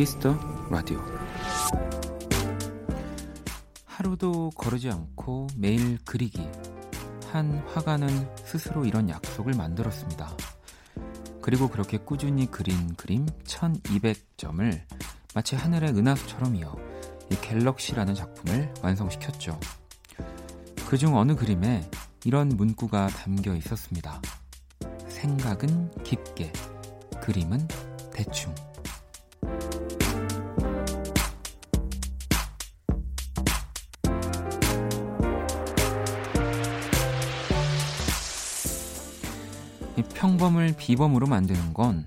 Kiss the Radio 하루도 거르지 않고 매일 그리기 한 화가는 스스로 이런 약속을 만들었습니다. 그리고 그렇게 꾸준히 그린 그림 1200점을 마치 하늘의 은하수처럼 이어 이 Galaxy라는 작품을 완성시켰죠. 그중 어느 그림에 이런 문구가 담겨 있었습니다. 생각은 깊게, 그림은 대충. 비범으로 만드는 건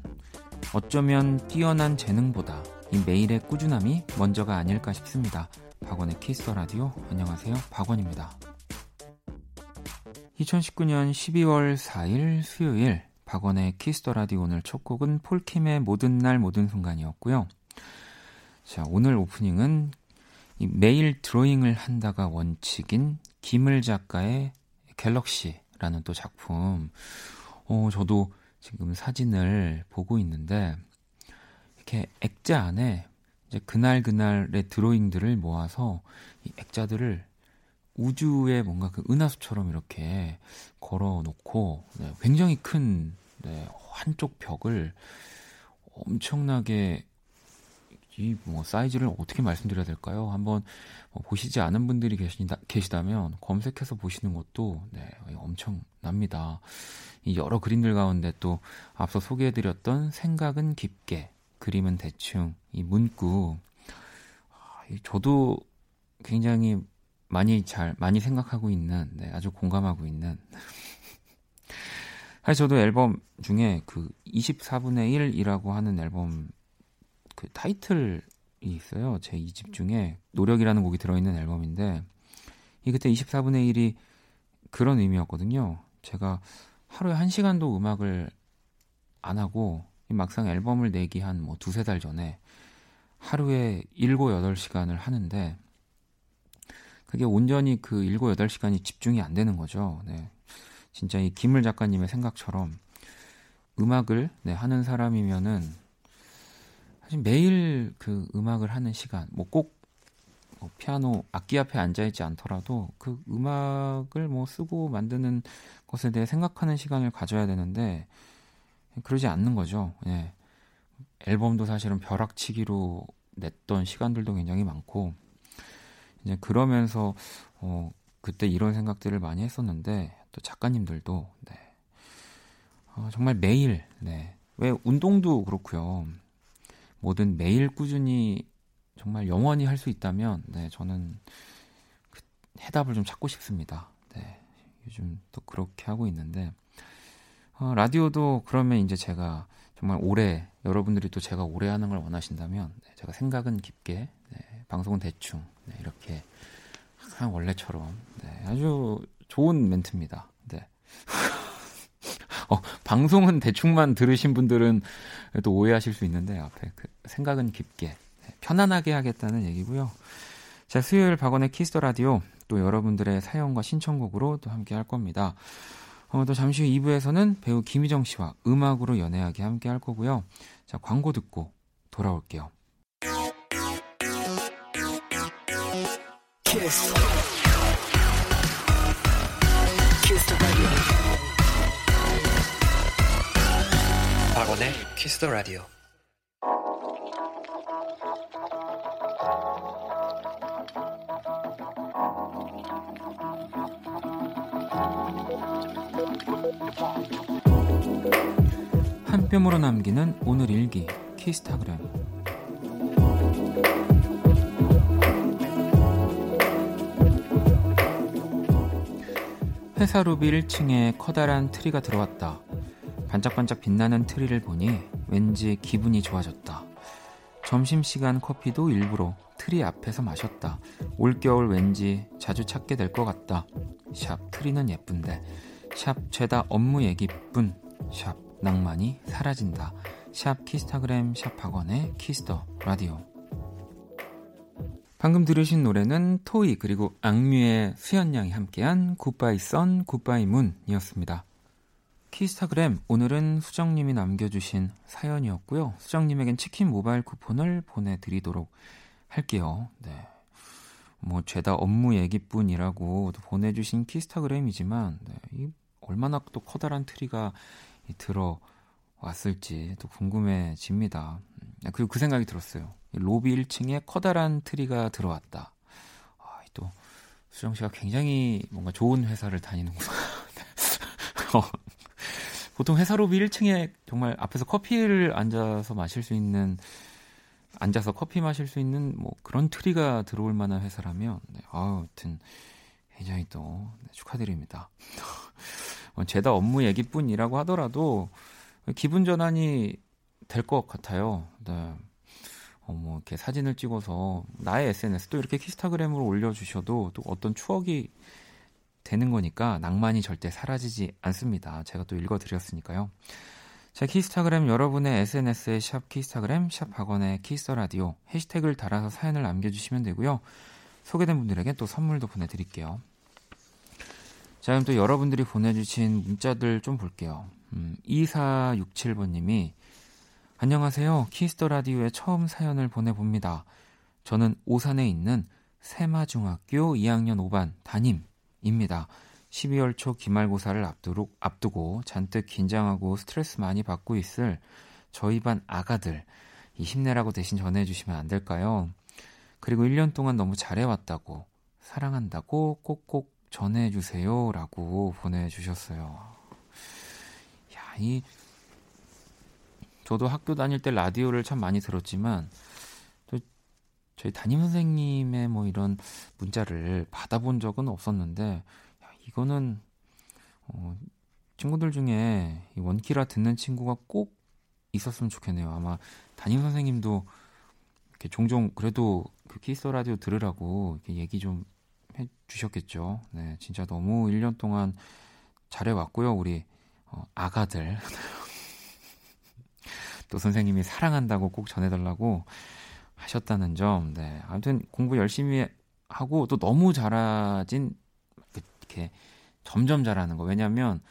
어쩌면 뛰어난 재능보다 이 매일의 꾸준함이 먼저가 아닐까 싶습니다. 박원의 Kiss the Radio 안녕하세요. 박원입니다. 2019년 12월 4일 수요일 박원의 Kiss the Radio 오늘 첫 곡은 폴킴의 모든 날 모든 순간이었고요. 자, 오늘 오프닝은 매일 드로잉을 한다가 원칙인 김을 작가의 Galaxy라는 또 작품 어, 저도 지금 사진을 보고 있는데 이렇게 액자 안에 이제 그날 그날의 드로잉들을 모아서 이 액자들을 우주에 뭔가 그 은하수처럼 이렇게 걸어 놓고 네, 굉장히 큰 네, 한쪽 벽을 엄청나게 이뭐 사이즈를 어떻게 말씀드려야 될까요? 한번 뭐 보시지 않은 분들이 계시다, 계시다면 검색해서 보시는 것도 네, 엄청납니다. 이 여러 그림들 가운데 또 앞서 소개해드렸던 생각은 깊게, 그림은 대충, 이 문구. 아, 저도 굉장히 많이 잘, 많이 생각하고 있는, 네, 아주 공감하고 있는. 사실 저도 앨범 중에 그 24분의 1이라고 하는 앨범 그 타이틀이 있어요. 제 2집 중에 노력이라는 곡이 들어있는 앨범인데, 이 그때 24분의 1이 그런 의미였거든요. 제가 하루에 한 시간도 음악을 안 하고 막상 앨범을 내기 한 뭐 두세 달 전에 하루에 7, 8시간을 하는데 그게 온전히 그 7, 8시간이 집중이 안 되는 거죠. 네. 진짜 이 김을 작가님의 생각처럼 음악을 네, 하는 사람이면은 사실 매일 그 음악을 하는 시간 뭐꼭 뭐 피아노 악기 앞에 앉아 있지 않더라도 그 음악을 뭐 쓰고 만드는 것에 대해 생각하는 시간을 가져야 되는데 그러지 않는 거죠. 예. 앨범도 사실은 벼락치기로 냈던 시간들도 굉장히 많고 이제 그러면서 어 그때 이런 생각들을 많이 했었는데 또 작가님들도 네. 어, 정말 매일 네. 왜 운동도 그렇고요. 뭐든 매일 꾸준히 정말 영원히 할 수 있다면 네, 저는 그 해답을 좀 찾고 싶습니다. 네, 요즘 또 그렇게 하고 있는데 어, 라디오도 그러면 이제 제가 정말 오래 여러분들이 또 제가 오래 하는 걸 원하신다면 네, 제가 생각은 깊게 네, 방송은 대충 네, 이렇게 항상 원래처럼 네, 아주 좋은 멘트입니다. 네. 어, 방송은 대충만 들으신 분들은 또 오해하실 수 있는데 앞에 그 생각은 깊게 편안하게 하겠다는 얘기고요. 자, 수요일 박원의 Kiss the Radio 또 여러분들의 사연과 신청곡으로 또 함께 할 겁니다. 어, 또 잠시 후 2부에서는 배우 김희정 씨와 음악으로 연애하게 함께 할 거고요. 자, 광고 듣고 돌아올게요. Kiss. Kiss 박원의 키스 더 라디오. 한 뼘으로 남기는 오늘 일기 키스타그램 회사 로비 1층에 커다란 트리가 들어왔다. 반짝반짝 빛나는 트리를 보니 왠지 기분이 좋아졌다. 점심시간 커피도 일부러 트리 앞에서 마셨다. 올겨울 왠지 자주 찾게 될 것 같다. sharp 트리는 예쁜데 sharp 죄다 업무 얘기뿐 sharp 낭만이 사라진다. sharp 키스타그램 sharp 박원의 Kiss the Radio. 방금 들으신 노래는 토이 그리고 악뮤의 수연양이 함께한 Goodbye sun Goodbye moon이었습니다. 키스타그램 오늘은 수정님이 남겨주신 사연이었고요. 수정님에겐 치킨 모바일 쿠폰을 보내드리도록 할게요. 네. 뭐 죄다 업무 얘기뿐이라고 보내주신 키스타그램이지만 네, 이 얼마나 또 커다란 트리가 들어 왔을지 또 궁금해집니다. 음, 그리고 그 생각이 들었어요. 로비 1층에 커다란 트리가 들어왔다. 아, 또 수정 씨가 굉장히 뭔가 좋은 회사를 다니는구나. 어, 보통 회사 로비 1층에 정말 앞에서 커피를 앉아서 마실 수 있는 앉아서 커피 마실 수 있는 뭐 그런 트리가 들어올 만한 회사라면 네, 아무튼 굉장히 또 네, 축하드립니다. 뭐 죄다 업무 얘기뿐이라고 하더라도 기분 전환이 될 것 같아요. 네. 어, 뭐 이렇게 사진을 찍어서 나의 SNS 또 이렇게 키스타그램으로 올려주셔도 또 어떤 추억이 되는 거니까 낭만이 절대 사라지지 않습니다. 제가 또 읽어드렸으니까요. 제 키스타그램 여러분의 SNS에 샵 키스타그램 샵 학원의 키스터라디오 해시태그를 달아서 사연을 남겨주시면 되고요. 소개된 분들에게 또 선물도 보내드릴게요. 자 그럼 또 여러분들이 보내주신 문자들 좀 볼게요. 음, 2467번님이 안녕하세요. Kiss the Radio에 처음 사연을 보내봅니다. 저는 오산에 있는 세마중학교 2학년 5반 담임 입니다. 12월 초 기말고사를 앞두고, 앞두고 잔뜩 긴장하고 스트레스 많이 받고 있을 저희 반 아가들 이 힘내라고 대신 전해주시면 안 될까요? 그리고 1년 동안 너무 잘해왔다고 사랑한다고 꼭꼭 전해주세요라고 보내주셨어요. 야, 이 저도 학교 다닐 때 라디오를 참 많이 들었지만 또 저희 담임 선생님의 뭐 이런 문자를 받아본 적은 없었는데 야, 이거는 어, 친구들 중에 이 원키라 듣는 친구가 꼭 있었으면 좋겠네요. 아마 담임 선생님도 이렇게 종종 그래도 그 키스 라디오 들으라고 이렇게 얘기 좀 해주셨겠죠. 네, 진짜 너무 1년 동안 잘해왔고요, 우리 어, 아가들. 또 선생님이 사랑한다고 꼭 전해달라고 하셨다는 점. 네. 아무튼 공부 열심히 하고 또 너무 잘하진 이렇게 점점 잘하는 거. 왜냐면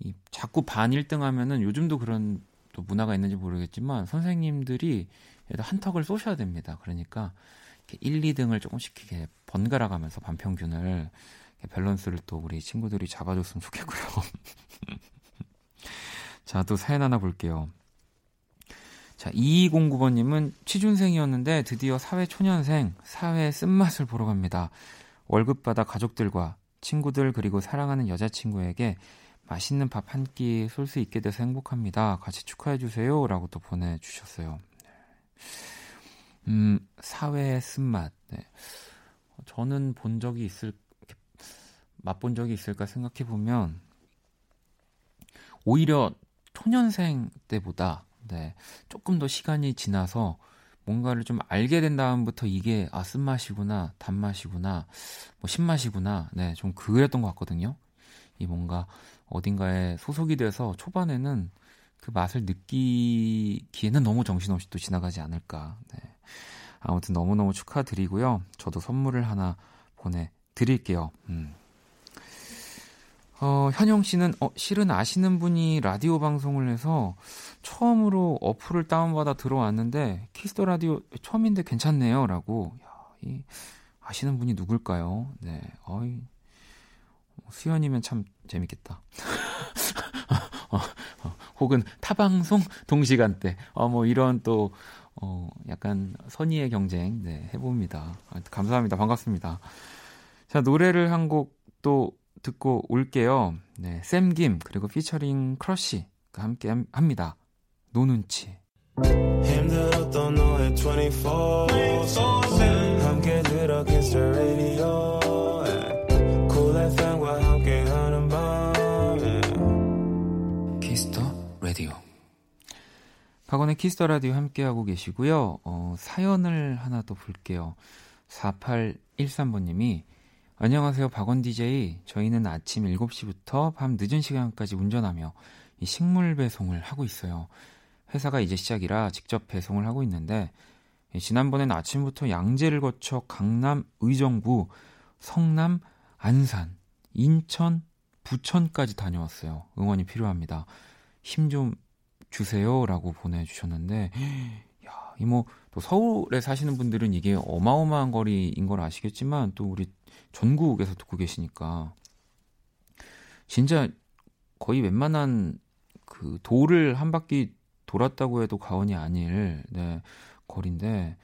이 자꾸 반 1등 하면은 요즘도 그런 또 문화가 있는지 모르겠지만 선생님들이 한 턱을 쏘셔야 됩니다. 그러니까 이렇게 1, 2등을 조금씩 이렇게 번갈아 가면서 반평균을 밸런스를 또 우리 친구들이 잡아줬으면 좋겠고요. 자, 또 사연 하나 볼게요. 자, 2209번님은 취준생이었는데 드디어 사회 초년생, 사회 쓴맛을 보러 갑니다. 월급 받아 가족들과 친구들 그리고 사랑하는 여자친구에게 맛있는 밥 한 끼 쏠 수 있게 돼서 행복합니다. 같이 축하해 주세요. 라고 또 보내주셨어요. 음, 사회의 쓴맛. 네. 저는 본 적이 있을, 맛본 적이 있을까 생각해 보면, 오히려 초년생 때보다 네. 조금 더 시간이 지나서 뭔가를 좀 알게 된 다음부터 이게 아 쓴맛이구나 단맛이구나 뭐 신맛이구나 네 좀 그랬던 것 같거든요 이 뭔가 어딘가에 소속이 돼서 초반에는 그 맛을 느끼기에는 너무 정신없이 또 지나가지 않을까 네. 아무튼 너무너무 축하드리고요 저도 선물을 하나 보내드릴게요 음. 어, 현영 씨는 어, 실은 아시는 분이 라디오 방송을 해서 처음으로 어플을 다운받아 들어왔는데 Kiss the Radio 처음인데 괜찮네요라고. 야, 이 아시는 분이 누굴까요? 네. 어이. 수연이면 참 재밌겠다. 어, 어, 혹은 타방송 동시간대. 어, 뭐 이런 또, 어, 약간 선의의 경쟁, 네, 해봅니다. 감사합니다. 반갑습니다. 자, 노래를 한 곡 또 듣고 올게요. 네, 샘김 그리고 피처링 크러쉬가 함께 합니다. No 눈치. 힘들었던 너의 24 함께 들어 the radio Cool FM과 함께하는 밤 Kiss the Radio 박원의 Kiss the Radio 함께하고 계시고요. 어, 사연을 하나 더 볼게요. 4813번님이 안녕하세요. 박원 DJ. 저희는 아침 7시부터 밤 늦은 시간까지 운전하며 이 식물 배송을 하고 있어요. 회사가 이제 시작이라 직접 배송을 하고 있는데 지난번엔 아침부터 양재를 거쳐 강남 의정부, 성남 안산, 인천, 부천까지 다녀왔어요. 응원이 필요합니다. 힘 좀 주세요라고 보내주셨는데, 야, 이뭐 또 서울에 사시는 분들은 이게 어마어마한 거리인 걸 아시겠지만 또 우리 전국에서 듣고 계시니까 진짜 거의 웬만한 그 도를 한 바퀴 돌았다고 해도 과언이 아닐 네, 거리인데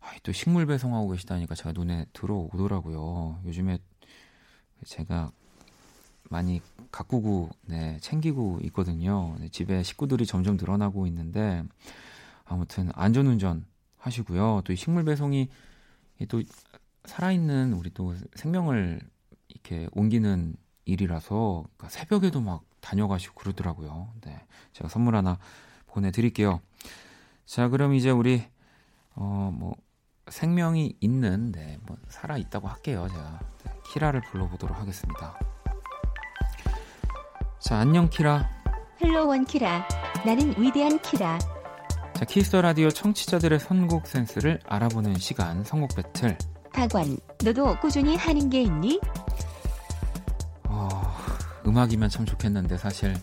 아, 또 식물 배송하고 계시다니까 제가 눈에 들어오더라고요. 요즘에 제가 많이 가꾸고 네, 챙기고 있거든요. 네, 집에 식구들이 점점 늘어나고 있는데 아무튼 안전운전 하시고요. 또 이 식물 배송이 또 살아있는 우리 또 생명을 이렇게 옮기는 일이라서 그러니까 새벽에도 막 다녀가시고 그러더라고요. 네, 제가 선물 하나 보내드릴게요. 자, 그럼 이제 우리 어 뭐 생명이 있는 네, 뭐 살아 있다고 할게요. 제가 네, 키라를 불러보도록 하겠습니다. 자, 안녕 키라. Hello 원 키라. 나는 위대한 키라. 자, Kiss the Radio 청취자들의 선곡 센스를 알아보는 시간 선곡 배틀. 박원, 너도 꾸준히 하는 게 있니? 어, 음악이면 참 좋겠는데 사실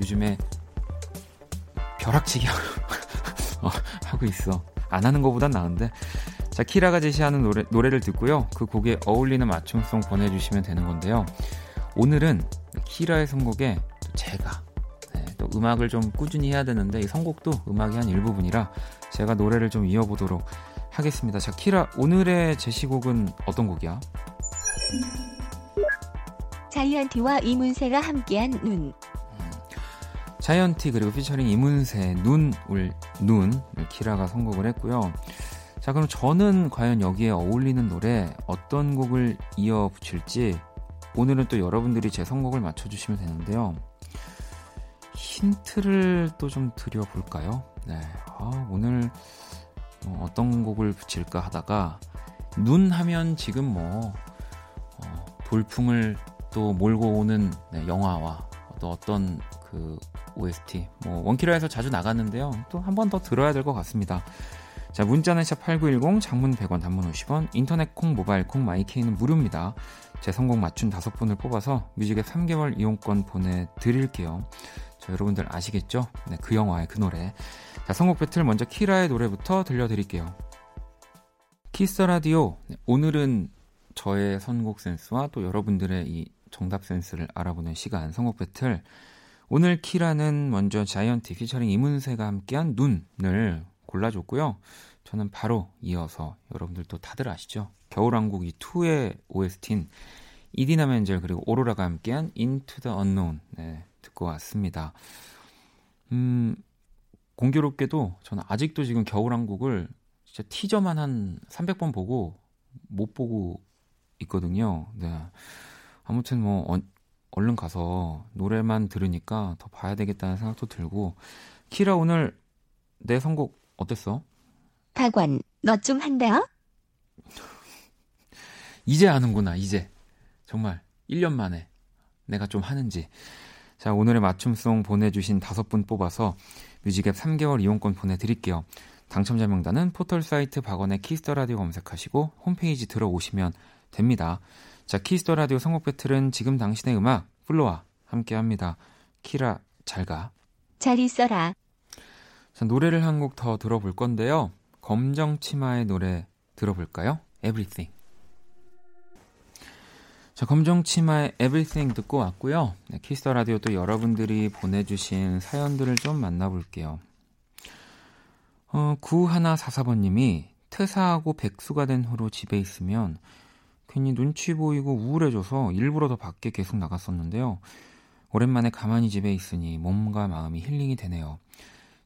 요즘에 벼락치기 어, 하고 있어. 안 하는 것보단 나은데. 자, 키라가 제시하는 노래, 노래를 듣고요. 그 곡에 어울리는 맞춤송 보내주시면 되는 건데요. 오늘은 키라의 선곡에 제가 또 음악을 좀 꾸준히 해야 되는데 이 선곡도 음악이 한 일부분이라 제가 노래를 좀 이어보도록 하겠습니다. 자, 키라 오늘의 제시곡은 어떤 곡이야? 자이언티와 이문세가 함께한 눈. 음, 자이언티 그리고 피처링 이문세 눈 키라가 선곡을 했고요. 자 그럼 저는 과연 여기에 어울리는 노래 어떤 곡을 이어 붙일지 오늘은 또 여러분들이 제 선곡을 맞춰주시면 되는데요. 힌트를 또 좀 드려볼까요? 네. 아, 오늘 어, 어떤 곡을 붙일까 하다가 눈 하면 지금 뭐 어, 돌풍을 또 몰고 오는 네, 영화와 또 어떤 그 OST 뭐 원키라에서 자주 나갔는데요. 또 한 번 더 들어야 될 것 같습니다. 자, 문자는 샵8910 장문 100원 단문 50원 인터넷 콩 모바일 콩 마이케이는 무료입니다. 제 성공 맞춘 다섯 분을 뽑아서 뮤직의 3개월 이용권 보내드릴게요. 자, 여러분들 아시겠죠? 네, 그 영화의 그 노래. 자, 선곡 배틀 먼저 키라의 노래부터 들려드릴게요. Kiss the Radio. 네, 오늘은 저의 선곡 센스와 또 여러분들의 이 정답 센스를 알아보는 시간 선곡 배틀. 오늘 키라는 먼저 Zion.T 피처링 이문세가 함께한 눈을 골라줬고요. 저는 바로 이어서 여러분들도 다들 아시죠? 겨울왕국 이 2의 OST인 이디나 멘젤 그리고 오로라가 함께한 Into the Unknown 네, 듣고 왔습니다. 음, 공교롭게도 저는 아직도 지금 겨울왕국을 진짜 티저만 한 300번 보고 못 보고 있거든요. 네. 아무튼 뭐 어, 얼른 가서 노래만 들으니까 더 봐야 되겠다는 생각도 들고 키라 오늘 내 선곡 어땠어? 박원, 너 좀 한다? 이제 아는구나, 이제. 정말 1년 만에 내가 좀 하는지. 자, 오늘의 맞춤송 보내주신 다섯 분 뽑아서 뮤직앱 3개월 이용권 보내드릴게요. 당첨자 명단은 포털 사이트 박원의 Kiss the Radio 검색하시고 홈페이지 들어오시면 됩니다. 자, Kiss the Radio 선곡 배틀은 지금 당신의 음악 FLO와 함께 합니다. 키라 잘 가. 잘 있어라. 자, 노래를 한 곡 더 들어볼 건데요. 검정 치마의 노래 들어볼까요? Everything. 자, 검정 치마의 Everything 듣고 왔고요. 네, Kiss the Radio 또 여러분들이 보내주신 사연들을 좀 만나볼게요. 어, 9144번님이 퇴사하고 백수가 된 후로 집에 있으면 괜히 눈치 보이고 우울해져서 일부러 더 밖에 계속 나갔었는데요. 오랜만에 가만히 집에 있으니 몸과 마음이 힐링이 되네요.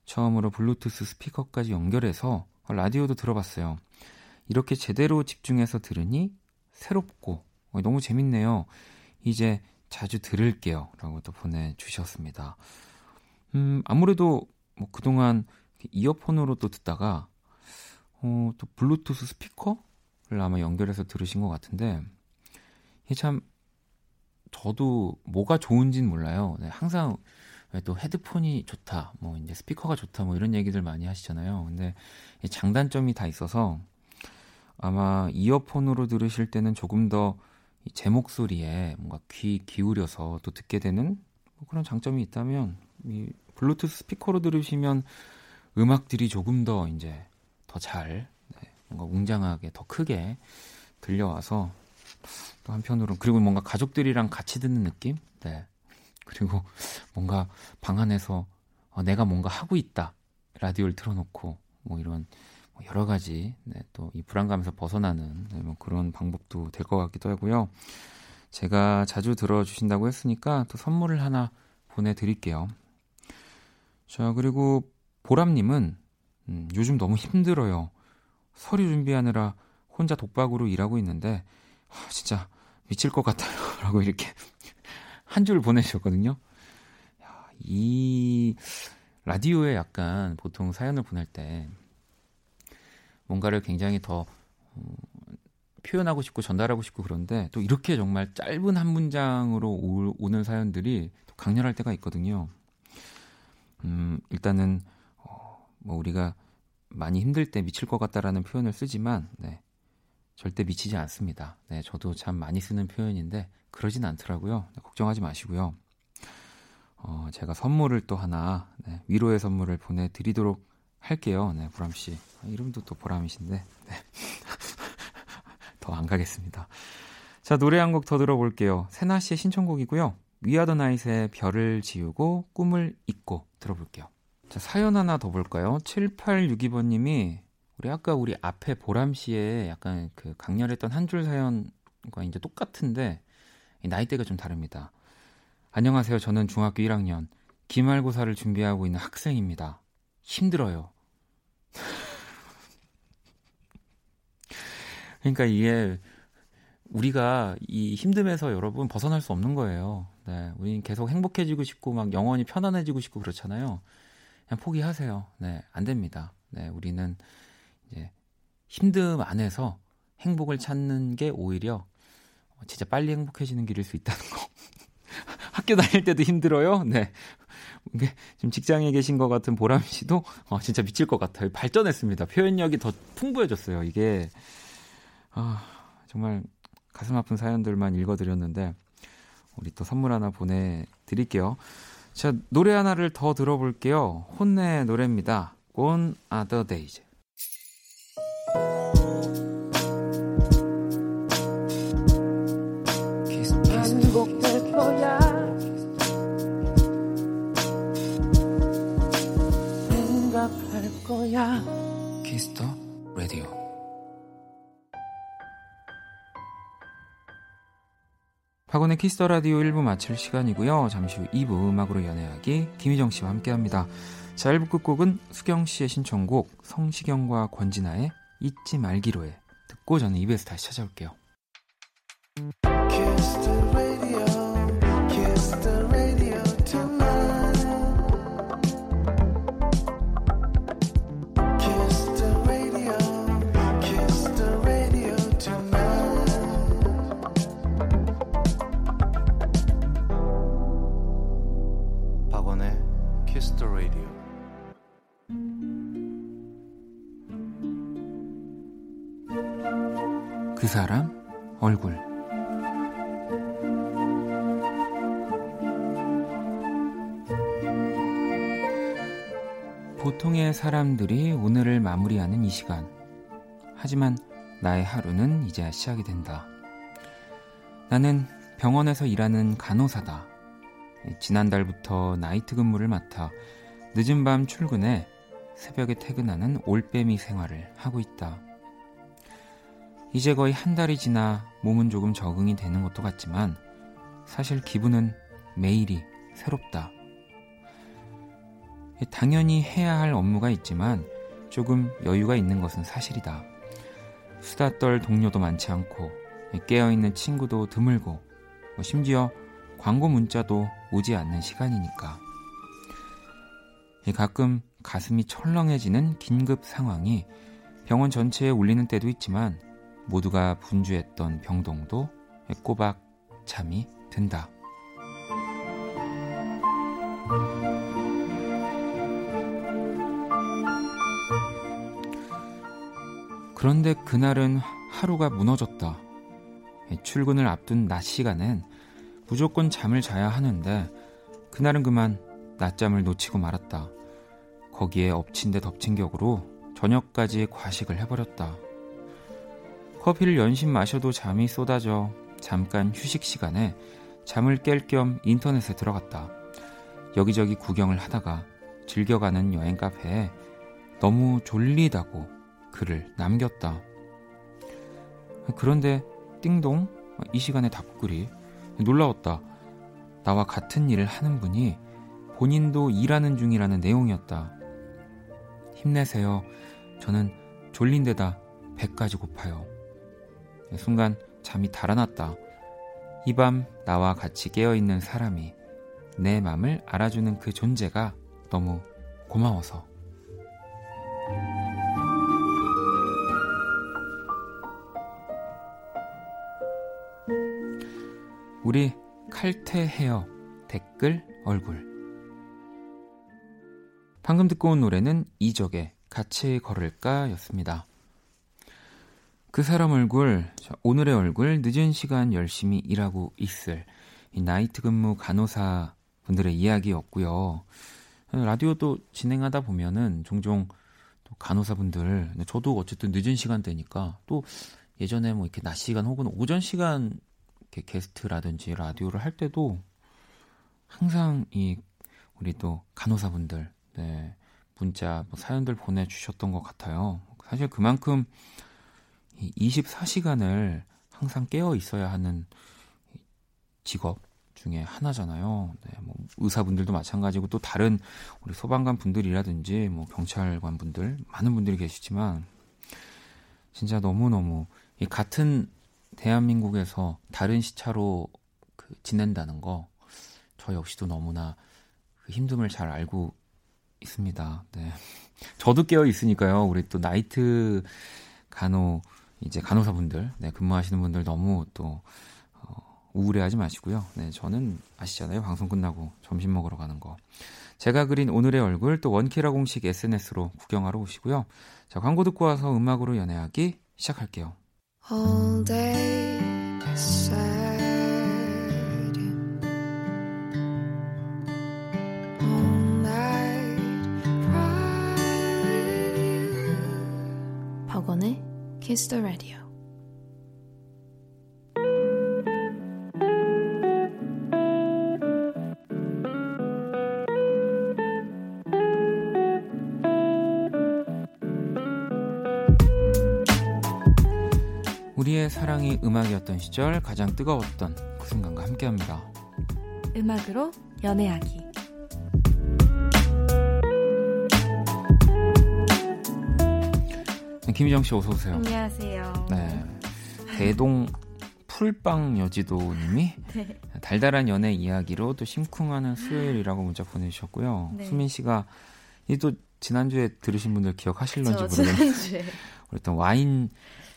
처음으로 블루투스 스피커까지 연결해서 라디오도 들어봤어요. 이렇게 제대로 집중해서 들으니 새롭고 어, 너무 재밌네요. 이제 자주 들을게요. 라고 또 보내주셨습니다. 음, 아무래도 뭐 그동안 이어폰으로 또 듣다가, 어, 또 블루투스 스피커를 아마 연결해서 들으신 것 같은데, 이게 참, 저도 뭐가 좋은지는 몰라요. 네, 항상 또 헤드폰이 좋다, 뭐 이제 스피커가 좋다, 뭐 이런 얘기들 많이 하시잖아요. 근데 장단점이 다 있어서 아마 이어폰으로 들으실 때는 조금 더 제 목소리에 뭔가 귀 기울여서 또 듣게 되는 뭐 그런 장점이 있다면 이 블루투스 스피커로 들으시면 음악들이 조금 더 이제 더잘 네, 뭔가 웅장하게 더 크게 들려와서 또 한편으로는 그리고 뭔가 가족들이랑 같이 듣는 느낌? 네. 그리고 뭔가 방 안에서 어, 내가 뭔가 하고 있다. 라디오를 틀어놓고 뭐 이런 뭐 여러 가지 네, 또이 불안감에서 벗어나는 네, 뭐 그런 방법도 될 것 같기도 하고요. 제가 자주 들어주신다고 했으니까 또 선물을 하나 보내드릴게요. 자 그리고 보람님은 음, 요즘 너무 힘들어요. 서류 준비하느라 혼자 독박으로 일하고 있는데 아, 진짜 미칠 것 같아요. 라고 이렇게 한 줄 보내주셨거든요. 야, 이 라디오에 약간 보통 사연을 보낼 때 뭔가를 굉장히 더 어, 표현하고 싶고 전달하고 싶고 그런데 또 이렇게 정말 짧은 한 문장으로 오, 오는 사연들이 또 강렬할 때가 있거든요. 음, 일단은 어, 뭐 우리가 많이 힘들 때 미칠 것 같다라는 표현을 쓰지만 네, 절대 미치지 않습니다. 네, 저도 참 많이 쓰는 표현인데 그러진 않더라고요. 네, 걱정하지 마시고요. 어, 제가 선물을 또 하나 네, 위로의 선물을 보내드리도록 할게요. 네, 보람 씨 아, 이름도 또 보람이신데 네. 더 안 가겠습니다. 자 노래 한 곡 더 들어볼게요. 세나 씨의 신청곡이고요. 위아더 나잇의 별을 지우고 꿈을 잊고 들어볼게요. 자, 사연 하나 더 볼까요? 7862번 님이 우리 아까 우리 앞에 보람 씨의 약간 그 강렬했던 한 줄 사연과 이제 똑같은데 나이대가 좀 다릅니다. 안녕하세요. 저는 중학교 1학년 기말고사를 준비하고 있는 학생입니다. 힘들어요. 그러니까 이게 우리가 이 힘듦에서 여러분 벗어날 수 없는 거예요. 네, 우리는 계속 행복해지고 싶고 막 영원히 편안해지고 싶고 그렇잖아요. 그냥 포기하세요. 네, 안 됩니다. 네, 우리는 이제 힘듦 안에서 행복을 찾는 게 오히려 진짜 빨리 행복해지는 길일 수 있다는 거. 학교 다닐 때도 힘들어요. 네. 지금 직장에 계신 것 같은 보람 씨도 어, 진짜 미칠 것 같아요. 발전했습니다. 표현력이 더 풍부해졌어요. 이게 아, 정말 가슴 아픈 사연들만 읽어드렸는데 우리 또 선물 하나 보내드릴게요. 자, 노래 하나를 더 들어볼게요. 혼내 노래입니다. On Other Days. 거야. 키스터 라디오. 박원의 Kiss the Radio 1부 마칠 시간이고요. 잠시 후 2부 음악으로 연애하기 김희정 씨와 함께합니다. 자, 1부 끝곡은 수경 씨의 신청곡 성시경과 권진아의 잊지 말기로해 듣고 저는 2부에서 다시 찾아올게요. 그 사람들이 오늘을 마무리하는 이 시간. 하지만 나의 하루는 이제 시작이 된다. 나는 병원에서 일하는 간호사다. 지난달부터 나이트 근무를 맡아 늦은 밤 출근해 새벽에 퇴근하는 올빼미 생활을 하고 있다. 이제 거의 한 달이 지나 몸은 조금 적응이 되는 것도 같지만 사실 기분은 매일이 새롭다. 당연히 해야 할 업무가 있지만 조금 여유가 있는 것은 사실이다. 수다 떨 동료도 많지 않고 깨어있는 친구도 드물고 뭐 심지어 광고 문자도 오지 않는 시간이니까. 가끔 가슴이 철렁해지는 긴급 상황이 병원 전체에 울리는 때도 있지만 모두가 분주했던 병동도 꼬박 잠이 든다. 그런데 그날은 하루가 무너졌다. 출근을 앞둔 낮 시간엔 무조건 잠을 자야 하는데 그날은 그만 낮잠을 놓치고 말았다. 거기에 엎친 데 덮친 격으로 저녁까지 과식을 해버렸다. 커피를 연신 마셔도 잠이 쏟아져 잠깐 휴식 시간에 잠을 깰 겸 인터넷에 들어갔다. 여기저기 구경을 하다가 즐겨가는 여행 카페에 너무 졸리다고 글을 남겼다. 그런데 띵동 이 시간에 답글이 놀라웠다. 나와 같은 일을 하는 분이 본인도 일하는 중이라는 내용이었다. 힘내세요. 저는 졸린 데다 배까지 고파요. 순간 잠이 달아났다. 이 밤 나와 같이 깨어있는 사람이 내 맘을 알아주는 그 존재가 너무 고마워서. 우리 칼퇴해요. 댓글 얼굴. 방금 듣고 온 노래는 이적의 같이 걸을까 였습니다. 그 사람 얼굴, 오늘의 얼굴, 늦은 시간 열심히 일하고 있을 이 나이트 근무 간호사 분들의 이야기였고요. 라디오도 진행하다 보면은 종종 또 간호사분들, 저도 어쨌든 늦은 시간대니까 또 예전에 뭐 이렇게 낮 시간 혹은 오전 시간 이렇게 게스트라든지 라디오를 할 때도 항상 이 우리 또 간호사분들, 네, 문자, 뭐 사연들 보내주셨던 것 같아요. 사실 그만큼 24시간을 항상 깨어 있어야 하는 직업 중에 하나잖아요. 네, 뭐 의사분들도 마찬가지고 또 다른 우리 소방관 분들이라든지 뭐 경찰관 분들 많은 분들이 계시지만 진짜 너무 너무 이 같은 대한민국에서 다른 시차로 그 지낸다는 거 저 역시도 너무나 그 힘듦을 잘 알고 있습니다. 네. 저도 깨어 있으니까요. 우리 또 나이트 간호 이제 간호사분들, 네, 근무하시는 분들 너무 또 어, 우울해하지 마시고요. 네, 저는 아시잖아요. 방송 끝나고 점심 먹으러 가는 거. 제가 그린 오늘의 얼굴 또 원키라 공식 SNS로 구경하러 오시고요. 자, 광고 듣고 와서 음악으로 연애하기 시작할게요. All day sad. All night cry with you. 박원의 Kiss the Radio. 음악이었던 시절 가장 뜨거웠던 그 순간과 함께합니다. 음악으로 연애하기. 네, 김희정 씨 어서 오세요. 안녕하세요. 네. 대동 풀빵 여지도님이 네. 달달한 연애 이야기로 또 심쿵하는 수요일이라고 문자 보내주셨고요. 네. 수민 씨가 이 또 지난주에 들으신 분들 기억하실런지 모르겠는데 또 와인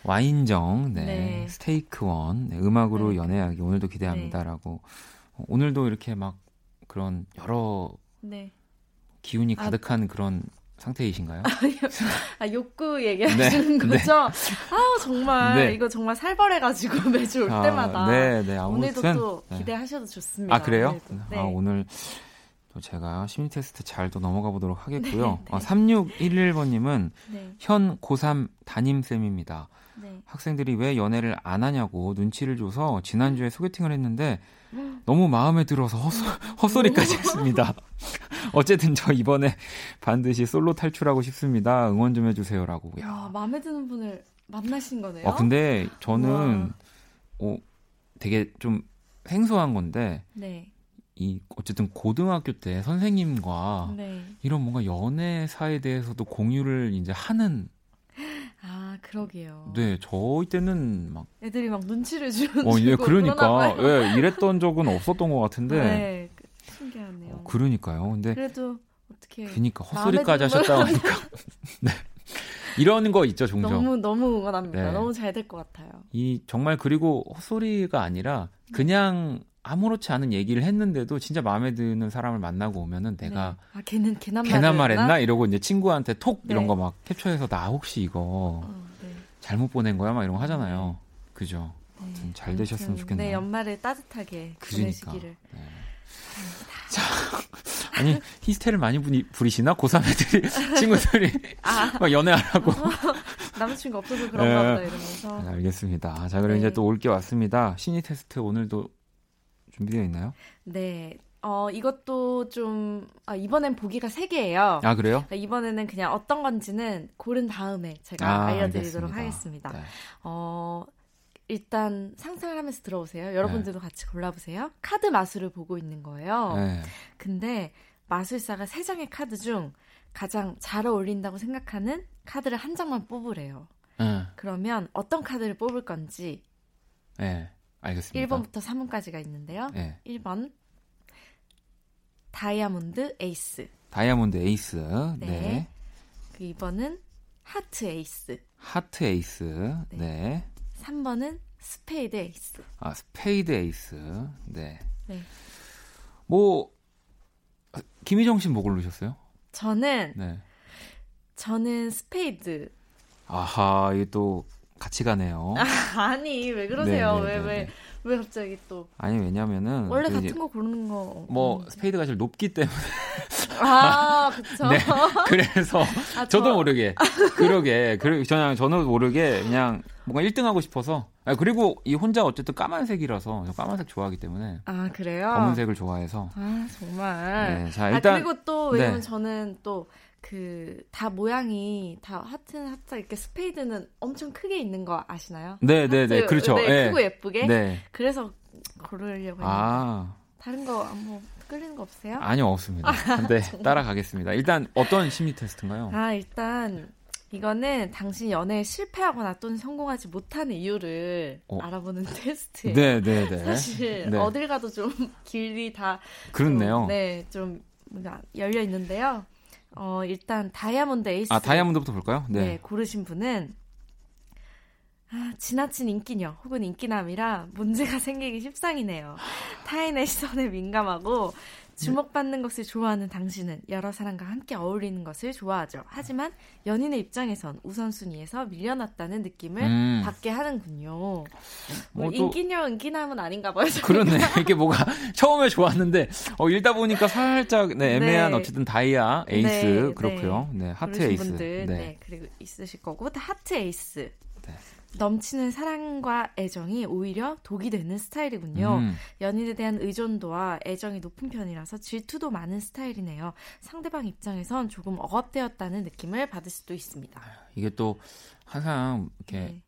와인정 네, 네. 스테이크 원 네, 음악으로 네. 연애하기 오늘도 기대합니다라고 네. 오늘도 이렇게 막 그런 여러 네. 기운이 아, 가득한 아, 그런 상태이신가요? 아, 욕구 얘기하시는 네, 거죠? 아 정말 네. 이거 정말 살벌해가지고 매주 올 아, 때마다 네, 네, 아무튼, 오늘도 또 기대하셔도 좋습니다. 아 그래요? 아, 오늘 또 제가 심리 테스트 잘 또 넘어가 보도록 하겠고요. 네, 네. 어, 3611번님은 현 고3 담임쌤입니다. 네. 학생들이 왜 연애를 안 하냐고 눈치를 줘서 지난주에 소개팅을 했는데 너무 마음에 들어서 헛소, 헛소 리까지 했습니다. 어쨌든 저 이번에 반드시 솔로 탈출하고 싶습니다. 응원 좀 해주세요라고. 야, 야 마음에 드는 분을 만나신 거네요. 아, 근데 저는 어, 되게 좀 생소한 건데 네. 이 어쨌든 고등학교 때 선생님과 네. 이런 뭔가 연애사에 대해서도 공유를 이제 하는 아, 그러게요. 네, 저희 때는 막 애들이 막 눈치를 주는 어, 예, 그러니까 예, 이랬던 적은 없었던 것 같은데. 네, 그, 신기하네요. 어, 그러니까요. 근데 그래도 어떻게 그니까 헛소리까지 하셨다 보니까 네. 이러는 거 있죠, 종종. 너무 너무 응원합니다. 네. 너무 잘 될 것 같아요. 이 정말 그리고 헛소리가 아니라 그냥 아무렇지 않은 얘기를 했는데도 진짜 마음에 드는 사람을 만나고 오면은 내가 네. 아 걔는 걔난, 걔난 말했나 이러고 이제 친구한테 톡 네. 이런 거 막 캡처해서 나 혹시 이거 어, 네. 잘못 보낸 거야 막 이런 거 하잖아요. 네. 그죠? 네. 잘 되셨으면 좋겠네요. 네, 연말을 따뜻하게 그러니까. 보내시기를. 네. 자, 아니 히스테를 많이 부리, 부리시나 고3 애들이 친구들이 아. 막 연애하라고 남자친구 없어서 그런가 네. 보다 이러면서 네, 알겠습니다. 자 그럼 네. 이제 또 올 게 왔습니다. 신이 테스트 오늘도 준비되어 있나요? 네. 어, 이것도 좀, 아, 이번엔 보기가 3개예요. 아, 그래요? 그러니까 이번에는 그냥 어떤 건지는 고른 다음에 제가 아, 알려드리도록 알겠습니다. 하겠습니다. 네. 어, 일단 상상을 하면서 들어보세요. 여러분들도 네. 같이 골라보세요. 카드 마술을 보고 있는 거예요. 네. 근데 마술사가 세 장의 카드 중 가장 잘 어울린다고 생각하는 카드를 한 장만 뽑으래요. 네. 그러면 어떤 카드를 뽑을 건지 네, 알겠습니다. 1번부터 3번까지가 있는데요. 네. 1번 다이아몬드 에이스. 다이아몬드 에이스. 네. 네. 그 2번은 하트 에이스. 하트 에이스. 네. 네. 3번은 스페이드 에이스. 아, 스페이드 에이스. 네. 네. 뭐 김희정 씨는 뭐 고르셨어요? 저는 네. 저는 스페이드. 아하, 이게 또 같이 가네요. 아, 니왜 그러세요? 왜왜 네, 네, 왜, 네, 왜 갑자기 또? 아니 왜냐면은 원래 같은 거 고르는 거. 뭐 음. 스페이드가 제일 높기 때문에. 아, 그렇죠. 네, 그래서 아, 저도 모르게 그러게 그러 저는 저는 모르게 그냥 뭔가 1등 하고 싶어서. 아, 그리고 이 혼자 어쨌든 까만색이라서 까만색 좋아하기 때문에. 아 그래요? 검은색을 좋아해서. 아 정말. 네, 자 일단. 아, 그리고 또 왜냐면 네. 저는 또. 그 다 모양이 다 하트는 하트 이렇게 스페이드는 엄청 크게 있는 거 아시나요? 네, 네, 네, 그렇죠. 네, 네, 크고 예쁘게. 네. 그래서 고르려고 했는데. 아. 다른 거 뭐 끌리는 거 없으세요? 아니요, 없습니다. 근데 따라가겠습니다. 일단 어떤 심리 테스트인가요? 아, 일단 이거는 당신 연애에 실패하거나 또는 성공하지 못하는 이유를 어. 알아보는 테스트예요. 네, 네, 네. 사실 네. 어딜 가도 좀 길이 다 그렇네요. 좀, 네, 좀 뭔가 열려 있는데요. 어, 일단 다이아몬드 에이스. 아, 다이아몬드부터 볼까요? 네. 네 고르신 분은 아, 지나친 인기녀 혹은 인기남이라 문제가 생기기 십상이네요. 타인의 시선에 민감하고 주목받는 것을 좋아하는 당신은 여러 사람과 함께 어울리는 것을 좋아하죠. 하지만 연인의 입장에선 우선순위에서 밀려났다는 느낌을 음. 받게 하는군요. 뭐, 뭐 인기녀, 인기남은 아닌가 봐요. 그렇네. 이게 뭐가 처음에 좋았는데 어, 읽다 보니까 살짝 네, 애매한 네. 어쨌든 다이아 에이스 네, 그렇고요. 네, 하트 에이스. 분들, 네. 네. 그리고 있으실 거고 하트 에이스. 네. 넘치는 사랑과 애정이 오히려 독이 되는 스타일이군요. 음. 연인에 대한 의존도와 애정이 높은 편이라서 질투도 많은 스타일이네요. 상대방 입장에선 조금 억압되었다는 느낌을 받을 수도 있습니다. 이게 또 항상 이렇게 네.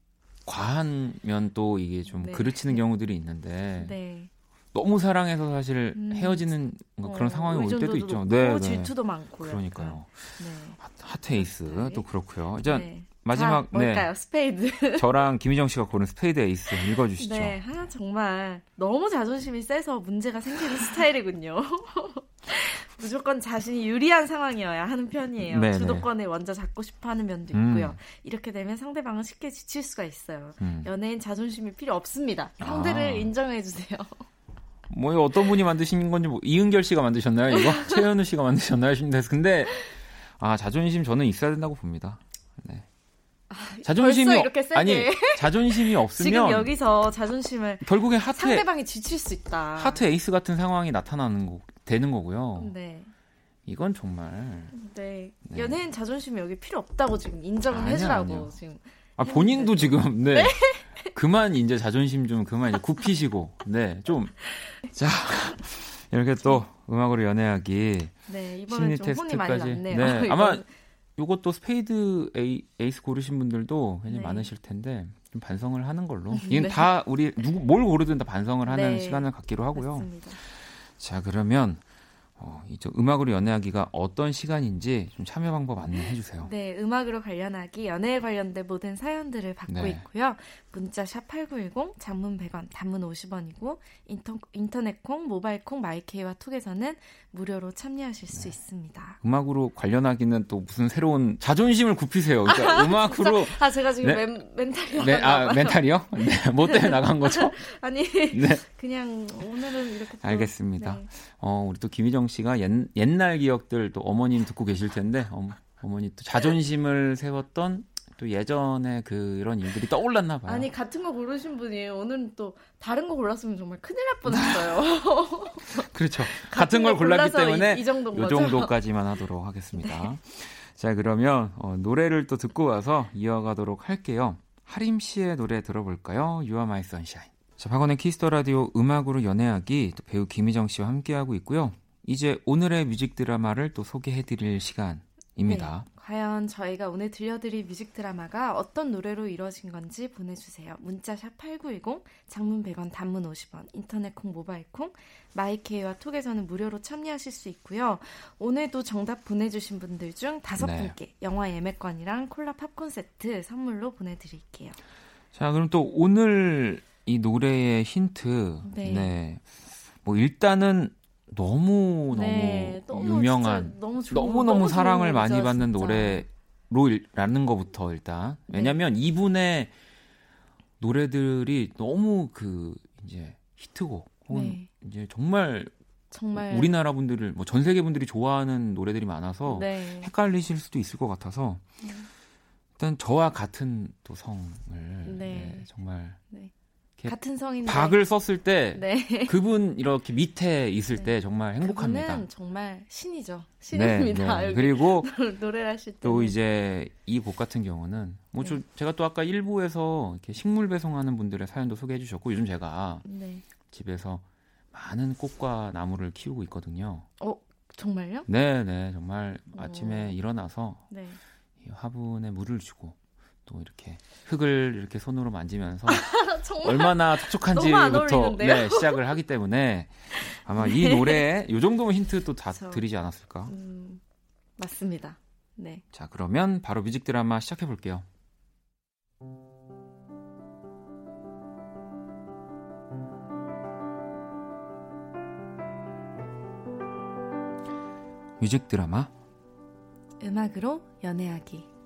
과하면 또 이게 좀 네. 그르치는 경우들이 있는데 네. 너무 사랑해서 사실 음. 헤어지는 어, 그런 상황이 올 때도 있죠. 네, 네, 질투도 많고요. 그러니까요. 네. 하트에이스 네. 또 그렇고요. 이제 네. 마지막 자, 뭘까요? 네. 스페이드. 저랑 김희정 씨가 고른 스페이드 에이스 읽어주시죠. 네, 아, 정말 너무 자존심이 세서 문제가 생기는 스타일이군요. 무조건 자신이 유리한 상황이어야 하는 편이에요. 네네. 주도권을 먼저 잡고 싶어하는 면도 있고요. 음. 이렇게 되면 상대방은 쉽게 지칠 수가 있어요. 음. 연예인 자존심이 필요 없습니다. 상대를 아. 인정해 주세요. 뭐 어떤 분이 만드신 건지 뭐 이은결 씨가 만드셨나요? 이거 최현우 씨가 만드셨나요? 근데 아 자존심 저는 있어야 된다고 봅니다. 네. 자존심이 아니 자존심이 없으면 지금 여기서 자존심을 결국에 하트 상대방이 지칠 수 있다. 하트 에이스 같은 상황이 나타나는 거 되는 거고요. 네. 이건 정말 네. 네. 연예인 자존심이 여기 필요 없다고 지금 인정을 아니야, 해주라고 아니야. 지금. 아 본인도 지금 네. 네? 그만 이제 자존심 좀 그만 이제 굽히시고 네 좀 자 이렇게 또 음악으로 연애하기 네, 심리 테스트까지 네 아마 요것도 스페이드 에이, 에이스 고르신 분들도 굉장히 네. 많으실 텐데 좀 반성을 하는 걸로. 이건 네. 다 우리 누구 뭘 고르든 다 반성을 하는 네. 시간을 갖기로 하고요. 맞습니다. 자 그러면 어, 이저 음악으로 연애하기가 어떤 시간인지 좀 참여 방법 안내해 주세요. 네, 음악으로 연애하기 연애에 관련된 모든 사연들을 받고 네. 있고요. 문자 샵 8910, 장문 100원, 단문 50원이고 인터, 인터넷 콩, 모바일 콩, my K와 톡에서는 무료로 참여하실 네. 수 있습니다. 음악으로 연애하기는 또 무슨 새로운 자존심을 굽히세요. 그러니까 음악으로 아 제가 지금 네? 멘, 멘탈이 네, 아 멘탈이요? 네, 뭐 때문에 나간 거죠? 아니 네. 그냥 오늘은 이렇게 또, 알겠습니다. 네. 어 우리 또 김희정 씨가 옛, 옛날 기억들 또 어머님 듣고 계실 텐데 어, 어머니 또 자존심을 세웠던 또 예전에 그런 일들이 떠올랐나 봐요. 아니 같은 거 고르신 분이 오늘은 또 다른 거 골랐으면 정말 큰일 날 뻔했어요. 그렇죠. 같은, 같은 걸 골랐기 때문에 이, 이, 정도 요 정도까지만 하도록 하겠습니다. 네. 자 그러면 어, 노래를 또 듣고 와서 이어가도록 할게요. 하림 씨의 노래 들어볼까요? You Are My Sunshine. 자, 박원의 Kiss the Radio 음악으로 연애하기 배우 김희정 씨와 함께하고 있고요. 이제 오늘의 뮤직 드라마를 또 소개해드릴 시간입니다. 네, 과연 저희가 오늘 들려드릴 뮤직 드라마가 어떤 노래로 이루어진 건지 보내주세요. 문자샵 8910, 장문 100원, 단문 50원, 인터넷 콩, 모바일 콩, 마이케이와 톡에서는 무료로 참여하실 수 있고요. 오늘도 정답 보내주신 분들 중 다섯 네. 분께 영화 예매권이랑 콜라 팝콘 세트 선물로 보내드릴게요. 자, 그럼 또 오늘 이 노래의 힌트. 네. 네. 뭐 일단은 너무 네, 너무 유명한 너무, 너무 너무 사랑을 많이 진짜. 받는 노래로라는 것부터 일단 네. 왜냐면 네. 이분의 노래들이 너무 그 이제 히트곡 혹은 네. 이제 정말 정말 우리나라 분들을 뭐 전 세계 분들이 좋아하는 노래들이 많아서 네. 헷갈리실 수도 있을 것 같아서 네. 일단 저와 같은 또 성을 네. 정말 같은 성인데 박을 썼을 때 네. 그분 이렇게 밑에 있을 네. 때 정말 행복합니다. 그분은 정말 신이죠. 신입니다. 네, 네. 그리고 노래를 하실 때 또 이제 이 곡 같은 경우는 뭐 네. 제가 또 아까 일부에서 이렇게 식물 배송하는 분들의 사연도 소개해 주셨고 요즘 제가 네. 집에서 많은 꽃과 나무를 키우고 있거든요. 어, 정말요? 네, 네. 정말 아침에 일어나서 화분에 물을 주고 또 이렇게 흙을 이렇게 손으로 만지면서 얼마나 촉촉한지부터 네, 시작을 하기 때문에 아마 이 네. 노래에 이 정도면 힌트 또다 드리지 않았을까? 음, 맞습니다. 네. 자, 그러면 바로 뮤직 드라마 시작해 볼게요. 뮤직 드라마 음악으로 연애하기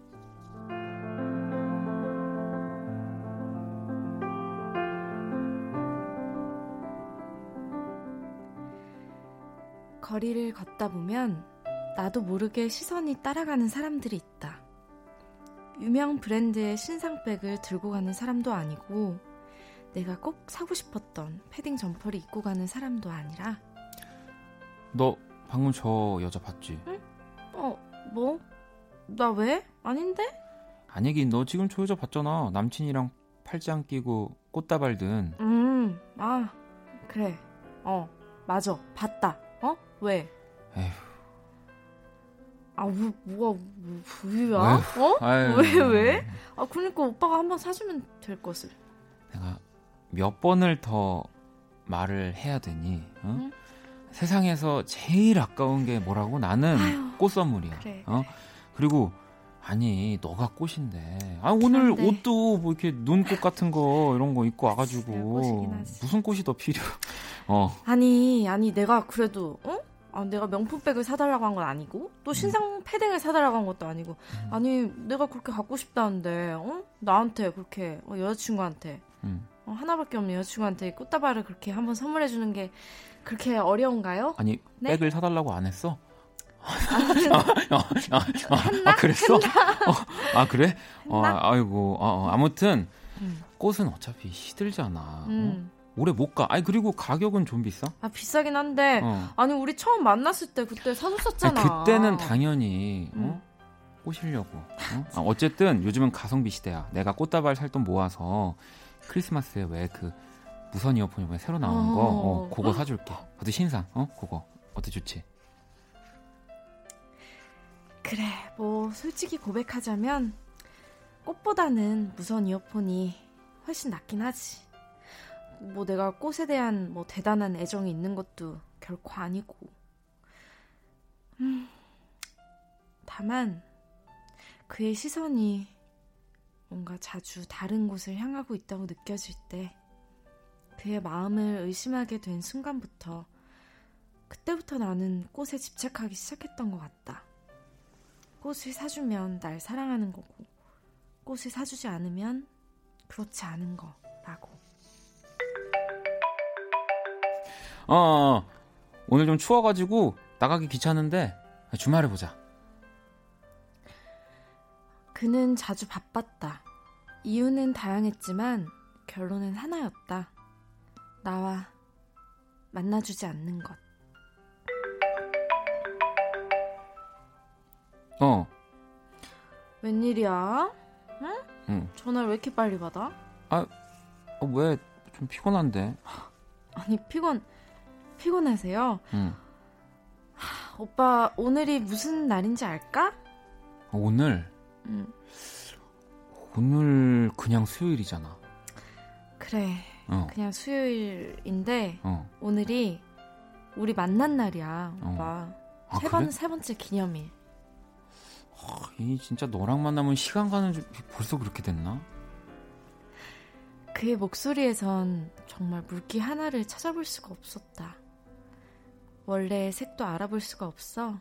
거리를 걷다 보면 나도 모르게 시선이 따라가는 사람들이 있다. 유명 브랜드의 신상백을 들고 가는 사람도 아니고 내가 꼭 사고 싶었던 패딩 점퍼를 입고 가는 사람도 아니라 너 방금 저 여자 봤지? 응? 어, 뭐? 나 왜? 아닌데? 아니긴 너 지금 저 여자 봤잖아. 남친이랑 팔짱 끼고 꽃다발 든. 음, 아, 그래. 어, 맞아. 봤다. 어? 왜? 에휴. 아, 뭐, 뭐가, 뭐, 부유야? 어? 아유. 왜, 왜? 아, 그러니까 오빠가 한번 사주면 될 것을. 내가 몇 번을 더 말을 해야 되니, 어? 응? 세상에서 제일 아까운 게 뭐라고? 나는 아유, 꽃 선물이야. 그래, 어? 그래. 그리고 아니 너가 꽃인데 아 오늘 그런데. 옷도 뭐 이렇게 눈꽃 같은 거 이런 거 입고 와가지고 무슨 꽃이 더 필요? 어 아니 아니 내가 그래도 어 아, 내가 명품백을 사달라고 한 건 아니고 또 음. 신상 음. 패딩을 사달라고 한 것도 아니고 음. 아니 내가 그렇게 갖고 싶다는데 어 나한테 그렇게 어, 여자친구한테 음. 어, 하나밖에 없는 여자친구한테 꽃다발을 그렇게 한번 선물해 주는 게 그렇게 어려운가요? 아니 네? 백을 사달라고 안 했어? 아, 아, 아, 아, 아, 그랬어? 어, 아 그래? 어, 아이고 어, 아무튼 음. 꽃은 어차피 시들잖아. 어? 음. 오래 못 가. 아니 그리고 가격은 좀 비싸? 아 비싸긴 한데 어. 아니 우리 처음 만났을 때 그때 사줬었잖아. 아니, 그때는 당연히 어? 음. 꼬시려고. 어? 아, 어쨌든 요즘은 가성비 시대야. 내가 꽃다발 살 돈 모아서 크리스마스에 왜 그 무선 이어폰 이번에 새로 나오는 거, 어, 그거 사줄게. 어때 신상? 어, 그거 어때 좋지? 그래, 뭐 솔직히 고백하자면 꽃보다는 무선 이어폰이 훨씬 낫긴 하지. 뭐 내가 꽃에 대한 뭐 대단한 애정이 있는 것도 결코 아니고. 음, 다만 그의 시선이 뭔가 자주 다른 곳을 향하고 있다고 느껴질 때 그의 마음을 의심하게 된 순간부터 그때부터 나는 꽃에 집착하기 시작했던 것 같다. 꽃을 사주면 날 사랑하는 거고, 꽃을 사주지 않으면 그렇지 않은 거 어, 어, 오늘 좀 추워가지고 나가기 귀찮은데 주말에 보자. 그는 자주 바빴다. 이유는 다양했지만 결론은 하나였다. 나와 만나주지 않는 것. 어. 웬일이야? 응? 응. 전화를 왜 이렇게 빨리 받아? 아, 어, 왜? 좀 피곤한데. 아니, 피곤, 피곤하세요? 응. 하, 오빠, 오늘이 무슨 날인지 알까? 오늘? 응. 오늘 그냥 수요일이잖아. 그래. 어. 그냥 수요일인데, 어. 오늘이 우리 만난 날이야, 어. 오빠. 아, 세, 번, 그래? 세 번째 기념일. 아, 이 진짜 너랑 만나면 시간 가는 줄 벌써 그렇게 됐나? 그의 목소리에선 정말 물기 하나를 찾아볼 수가 없었다. 원래의 색도 알아볼 수가 없어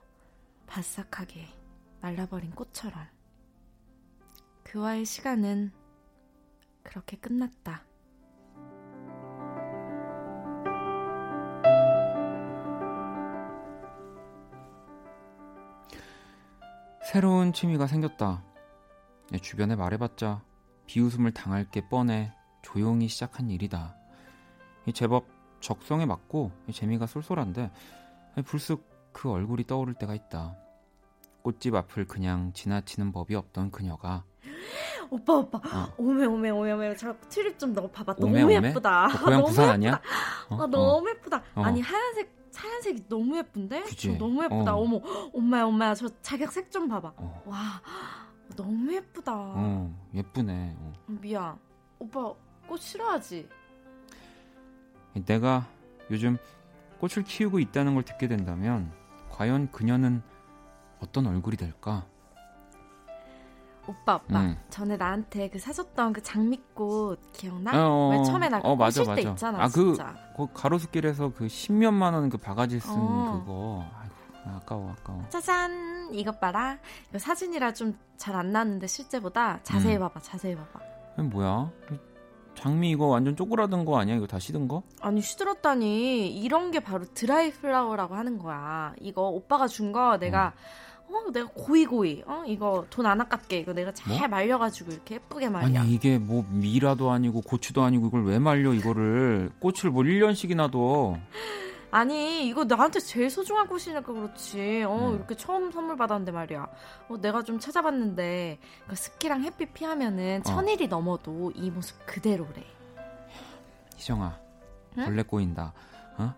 바싹하게 말라버린 꽃처럼. 그와의 시간은 그렇게 끝났다. 새로운 취미가 생겼다. 내 주변에 말해봤자 비웃음을 당할 게 뻔해 조용히 시작한 일이다. 이 제법 적성에 맞고 이 재미가 쏠쏠한데 불쑥 그 얼굴이 떠오를 때가 있다. 꽃집 앞을 그냥 지나치는 법이 없던 그녀가 오빠 오빠 어. 오메 오메 오메 오메 저 트립 좀 넣어 봐봐 오메, 너무 오메? 예쁘다 너 고향 부산 예쁘다. 아니야? 어, 아 어. 너무 예쁘다 어. 아니 하얀색 하얀색이 너무 예쁜데 그치? 저 너무 예쁘다 어. 어머 엄마야 엄마야 저 자격색 좀 봐봐 어, 와 너무 예쁘다 어, 예쁘네. 어. 미안 오빠 꽃 싫어하지 내가 요즘 꽃을 키우고 있다는 걸 듣게 된다면 과연 그녀는 어떤 얼굴이 될까? 오빠 오빠 음. 전에 나한테 그 사줬던 그 장미꽃 기억나? 어, 왜 처음에 나 어, 맞아, 꼬실 때 맞아. 있잖아 아, 그- 그 가로수길에서 그 십몇만 원 그 바가지 쓴 어. 그거 아이고 아까워 아까워 짜잔 이것 봐라 이거 사진이라 좀 잘 안 나왔는데 실제보다 자세히 음. 봐봐 자세히 봐봐 뭐야 장미 이거 완전 쪼그라든 거 아니야? 이거 다 시든 거? 아니 시들었다니. 이런 게 바로 드라이 플라워라고 하는 거야. 이거 오빠가 준 거 내가 어. 내가 고이 고이 어? 이거 돈 안 아깝게 이거 내가 잘 뭐? 말려가지고 이렇게 예쁘게 말이야 아니 이게 뭐 미라도 아니고 고추도 아니고 이걸 왜 말려 이거를? 꽃을 뭐 1년씩이나 둬 아니 이거 나한테 제일 소중한 꽃이니까 그렇지 어 음. 이렇게 처음 선물 받았는데 말이야 어 내가 좀 찾아봤는데 그 습기랑 햇빛 피하면은 어. 천일이 넘어도 이 모습 그대로래 희정아 응? 벌레 꼬인다 어?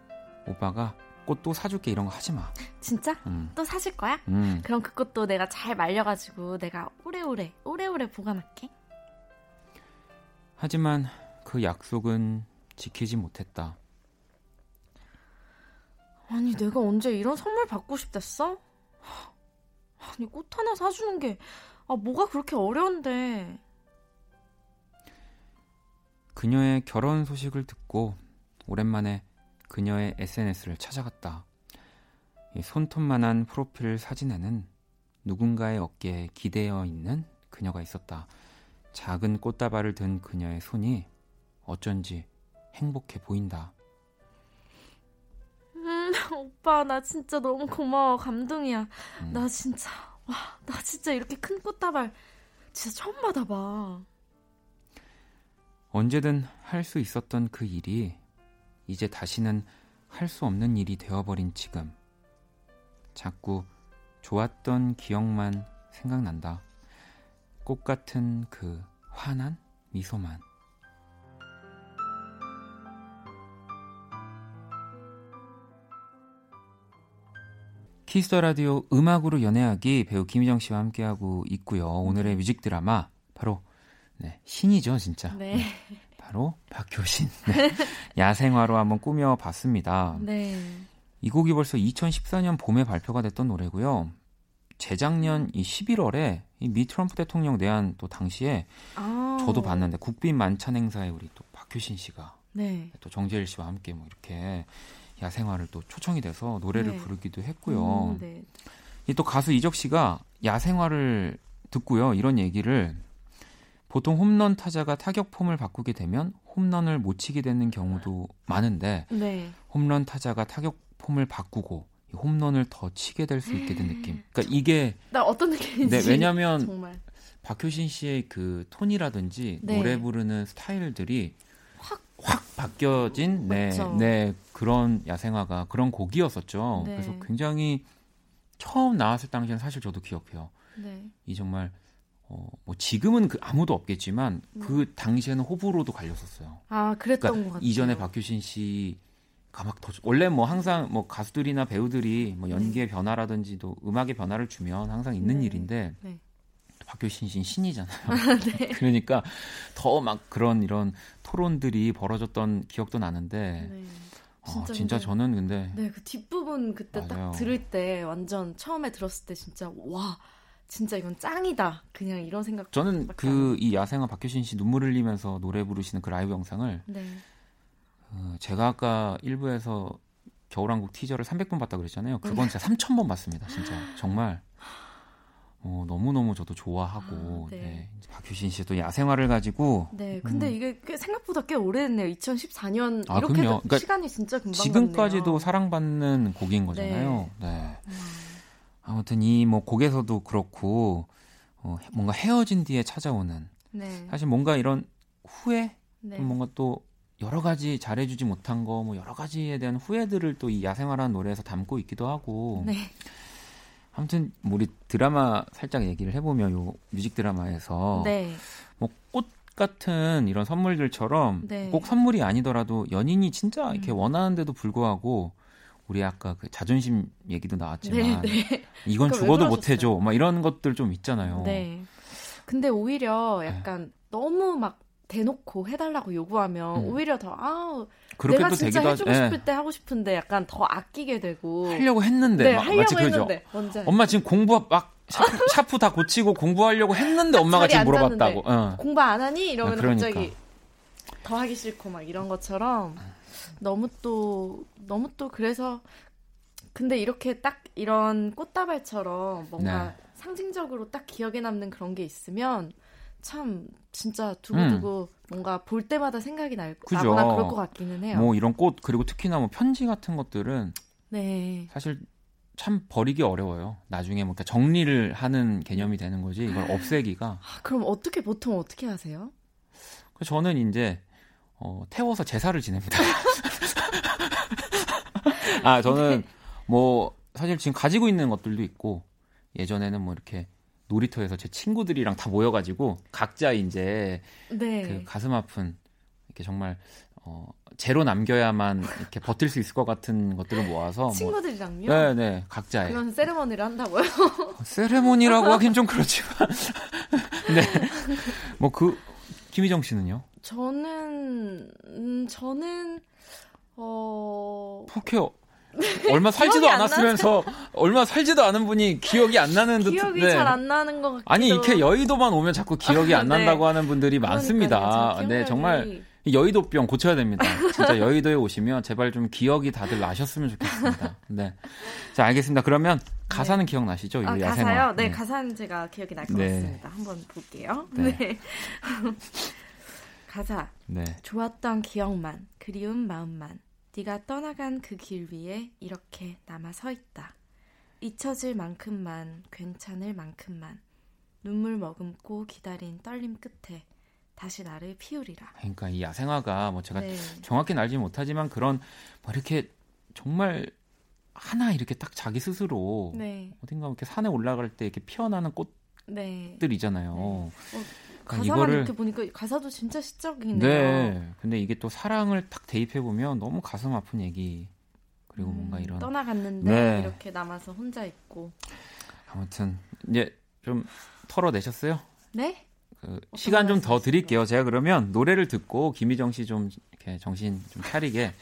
오빠가 꽃또 사줄게 이런 거 하지 마 진짜? 음. 또 사실 거야? 음. 그럼 그 꽃도 내가 잘 말려가지고 내가 오래오래 오래오래 보관할게 하지만 그 약속은 지키지 못했다 아니 내가 언제 이런 선물 받고 싶댔어? 아니 꽃 하나 사주는 게 아, 뭐가 그렇게 어려운데 그녀의 결혼 소식을 듣고 오랜만에 그녀의 SNS를 찾아갔다. 이 손톱만한 프로필 사진에는 누군가의 어깨에 기대어 있는 그녀가 있었다. 작은 꽃다발을 든 그녀의 손이 어쩐지 행복해 보인다. 음 오빠 나 진짜 너무 고마워 감동이야 음. 나 진짜 와 나 진짜 이렇게 큰 꽃다발 진짜 처음 받아봐 언제든 할 수 있었던 그 일이 이제 다시는 할 수 없는 일이 되어버린 지금. 자꾸 좋았던 기억만 생각난다. 꽃 같은 그 환한 미소만. Kiss the Radio 음악으로 연애하기 배우 김희정 씨와 함께하고 있고요. 오늘의 뮤직 드라마 바로 네, 신이죠, 진짜. 네 바로 박효신. 네. 야생화로 한번 꾸며 봤습니다. 네. 이 곡이 벌써 2014년 봄에 발표가 됐던 노래고요. 재작년 이 11월에 이미 트럼프 대통령 내한 또 당시에 아, 저도 봤는데 국빈 만찬 행사에 우리 또 박효신 씨가 네. 또 정재일 씨와 함께 뭐 이렇게 야생화를 또 초청이 돼서 노래를 네. 부르기도 했고요. 음, 네. 이또 가수 이적 씨가 야생화를 듣고요. 이런 얘기를 보통 홈런 타자가 타격 폼을 바꾸게 되면 홈런을 못 치게 되는 경우도 많은데 네. 홈런 타자가 타격 폼을 바꾸고 이 홈런을 더 치게 될 수 있게 된 느낌. 그러니까 이게 나 어떤 느낌인지 네, 왜냐면 정말 박효신 씨의 그 톤이라든지 네. 노래 부르는 스타일들이 바뀌어진 네, 네 그런 야생화가 그런 곡이었었죠. 네. 그래서 굉장히 처음 나왔을 당시에는 사실 저도 기억해요. 네. 이 정말 어, 뭐 지금은 그 아무도 없겠지만 음. 그 당시에는 호불호도 갈렸었어요. 아 그랬던 그러니까 것 같아요. 이전에 박효신 씨 가 막 더 원래 뭐 항상 뭐 가수들이나 배우들이 뭐 연기의 네. 변화라든지도 음악의 변화를 주면 항상 있는 네. 일인데 네. 박효신 씨는 신이잖아요. 네. 그러니까 더 막 그런 이런 토론들이 벌어졌던 기억도 나는데. 네. 진짜, 아, 진짜 근데, 저는 근데 네 그 뒷부분 그때 맞아요. 딱 들을 때 완전 처음에 들었을 때 진짜 와 진짜 이건 짱이다. 그냥 이런 생각. 저는 그 이 야생화 박효신 씨 눈물 흘리면서 노래 부르시는 그 라이브 영상을 네. 어, 제가 아까 일부에서 겨울왕국 티저를 300번 봤다 그랬잖아요. 그건 진짜 3000번 봤습니다. 진짜 정말 어, 너무너무 저도 좋아하고 아, 네. 네. 박효신 씨도 야생화를 가지고 네 근데 음. 이게 꽤 생각보다 꽤 오래됐네요 2014년 아, 이렇게 그러니까 시간이 진짜 금방 지금까지도 갔네요. 사랑받는 곡인 거잖아요 네, 네. 음. 아무튼 이 뭐 곡에서도 그렇고 어, 뭔가 헤어진 뒤에 찾아오는 네. 사실 뭔가 이런 후회 네. 뭔가 또 여러 가지 잘해주지 못한 거 뭐 여러 가지에 대한 후회들을 또 이 야생화라는 노래에서 담고 있기도 하고 네. 아무튼 뭐 우리 드라마 살짝 얘기를 해보면 요 뮤직 드라마에서 네. 뭐꽃 같은 이런 선물들처럼 네. 꼭 선물이 아니더라도 연인이 진짜 이렇게 음. 원하는데도 불구하고 우리 아까 그 자존심 얘기도 나왔지만 네, 네. 이건 죽어도 못 해줘 막 이런 것들 좀 있잖아요. 네. 근데 오히려 네. 약간 네. 너무 막 대놓고 해달라고 요구하면 음. 오히려 더 아우 내가 진짜 해주고 하... 싶을 네. 때 하고 싶은데 약간 더 아끼게 되고 하려고 했는데 네, 마, 하려고 했는데 그죠. 엄마 지금 공부 막 샤프, 샤프, 다 고치고 공부하려고 했는데 엄마가 지금 물어봤다고 어. 공부 안 하니 이러면 아, 그러니까. 갑자기 더 하기 싫고 막 이런 것처럼 너무 또 너무 또 그래서 근데 이렇게 딱 이런 꽃다발처럼 뭔가 네. 상징적으로 딱 기억에 남는 그런 게 있으면 참 진짜 두고두고 음. 뭔가 볼 때마다 생각이 날, 그죠. 나거나 그럴 것 같기는 해요. 뭐 이런 꽃 그리고 특히나 뭐 편지 같은 것들은 네. 사실 참 버리기 어려워요. 나중에 뭐 정리를 하는 개념이 되는 거지 이걸 없애기가. 아, 그럼 어떻게 보통 어떻게 하세요? 저는 이제 어, 태워서 제사를 지냅니다. 아 저는 뭐 사실 지금 가지고 있는 것들도 있고 예전에는 뭐 이렇게 놀이터에서 제 친구들이랑 다 모여가지고 각자 이제 네. 그 가슴 아픈 이렇게 정말 어, 제로 남겨야만 이렇게 버틸 수 있을 것 같은 것들을 모아서 뭐 친구들이랑요? 뭐, 네, 네, 각자의 그런 세레머니를 한다고요? 세레모니라고 하긴 좀 그렇지만, 네, 뭐그 김희정 씨는요? 저는 음, 저는 어 포케어 얼마 살지도 않았으면서 얼마 살지도 않은 분이 기억이 안 나는 듯 기억이 네. 잘안 나는 것 같기도 아니 이렇게 여의도만 오면 자꾸 기억이 안 네. 난다고 하는 분들이 많습니다. 네 정말 여의도병 고쳐야 됩니다. 진짜 여의도에 오시면 제발 좀 기억이 다들 나셨으면 좋겠습니다. 네. 자, 알겠습니다. 그러면 가사는 네. 기억나시죠? 아, 가사요? 네, 네, 가사는 제가 기억이 날것 네. 같습니다. 한번 볼게요. 네. 네. 가사. 네. 좋았던 기억만, 그리운 마음만. 네가 떠나간 그 길 위에 이렇게 남아 서 있다. 잊혀질 만큼만, 괜찮을 만큼만. 눈물 머금고 기다린 떨림 끝에 다시 나를 피우리라. 그러니까 이 야생화가 뭐 제가 네. 정확히 알지 못하지만 그런 뭐 이렇게 정말 하나 이렇게 딱 자기 스스로 네. 어딘가 이렇게 산에 올라갈 때 이렇게 피어나는 꽃들이잖아요. 네. 네. 어, 가사만 이거를... 이렇게 보니까 가사도 진짜 시적이네요. 네. 근데 이게 또 사랑을 딱 대입해 보면 너무 가슴 아픈 얘기 그리고 음, 뭔가 이런 떠나갔는데 네. 이렇게 남아서 혼자 있고 아무튼 이제 좀 털어내셨어요? 네? 그 시간 좀 더 드릴게요. 제가 그러면 노래를 듣고 김희정 씨 좀 이렇게 정신 좀 차리게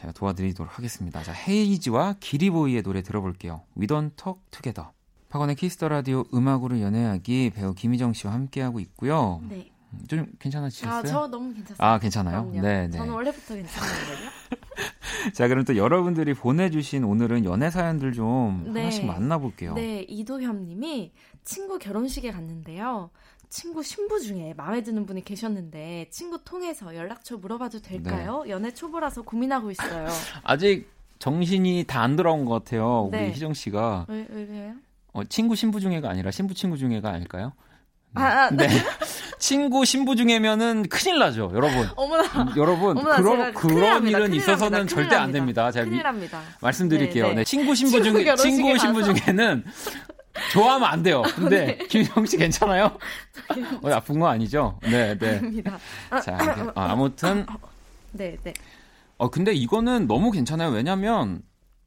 제가 도와드리도록 하겠습니다. 자, 헤이지와 기리보이의 노래 들어볼게요. We Don't Talk Together. 박원의 Kiss the Radio 음악으로 연애하기 배우 김희정 씨와 함께하고 있고요. 네. 음, 좀 괜찮아지셨어요? 아, 저 너무 괜찮아요. 아, 괜찮아요? 네, 네. 저는 원래부터 괜찮은거요 자, 그럼 또 여러분들이 보내주신 오늘은 연애 사연들 좀 네. 하나씩 만나볼게요. 네, 이도현 님이 친구 결혼식에 갔는데요. 친구 신부 중에 마음에 드는 분이 계셨는데 친구 통해서 연락처 물어봐도 될까요? 네. 연애 초보라서 고민하고 있어요. 아직 정신이 다안 들어온 것 같아요. 우리 네. 희정 씨가. 왜, 왜, 왜요? 어, 친구 신부 중에가 아니라 신부 친구 중에가 아닐까요? 아, 아, 네. 친구 신부 중에면은 큰일 나죠, 여러분. 어머나. 여러분, 어머나, 그런 그런 납니다, 일은 있어서는 절대 안 됩니다. 제가 납니다. 말씀드릴게요. 네, 네. 네. 친구 신부 중에 친구 신부 중에는 좋아하면 안 돼요. 근데 네. 김희정 씨 괜찮아요? 어, 나쁜 거 아니죠? 네, 네. 아닙니다. 자, 아, 아무튼 네, 네. 어 근데 이거는 너무 괜찮아요. 왜냐면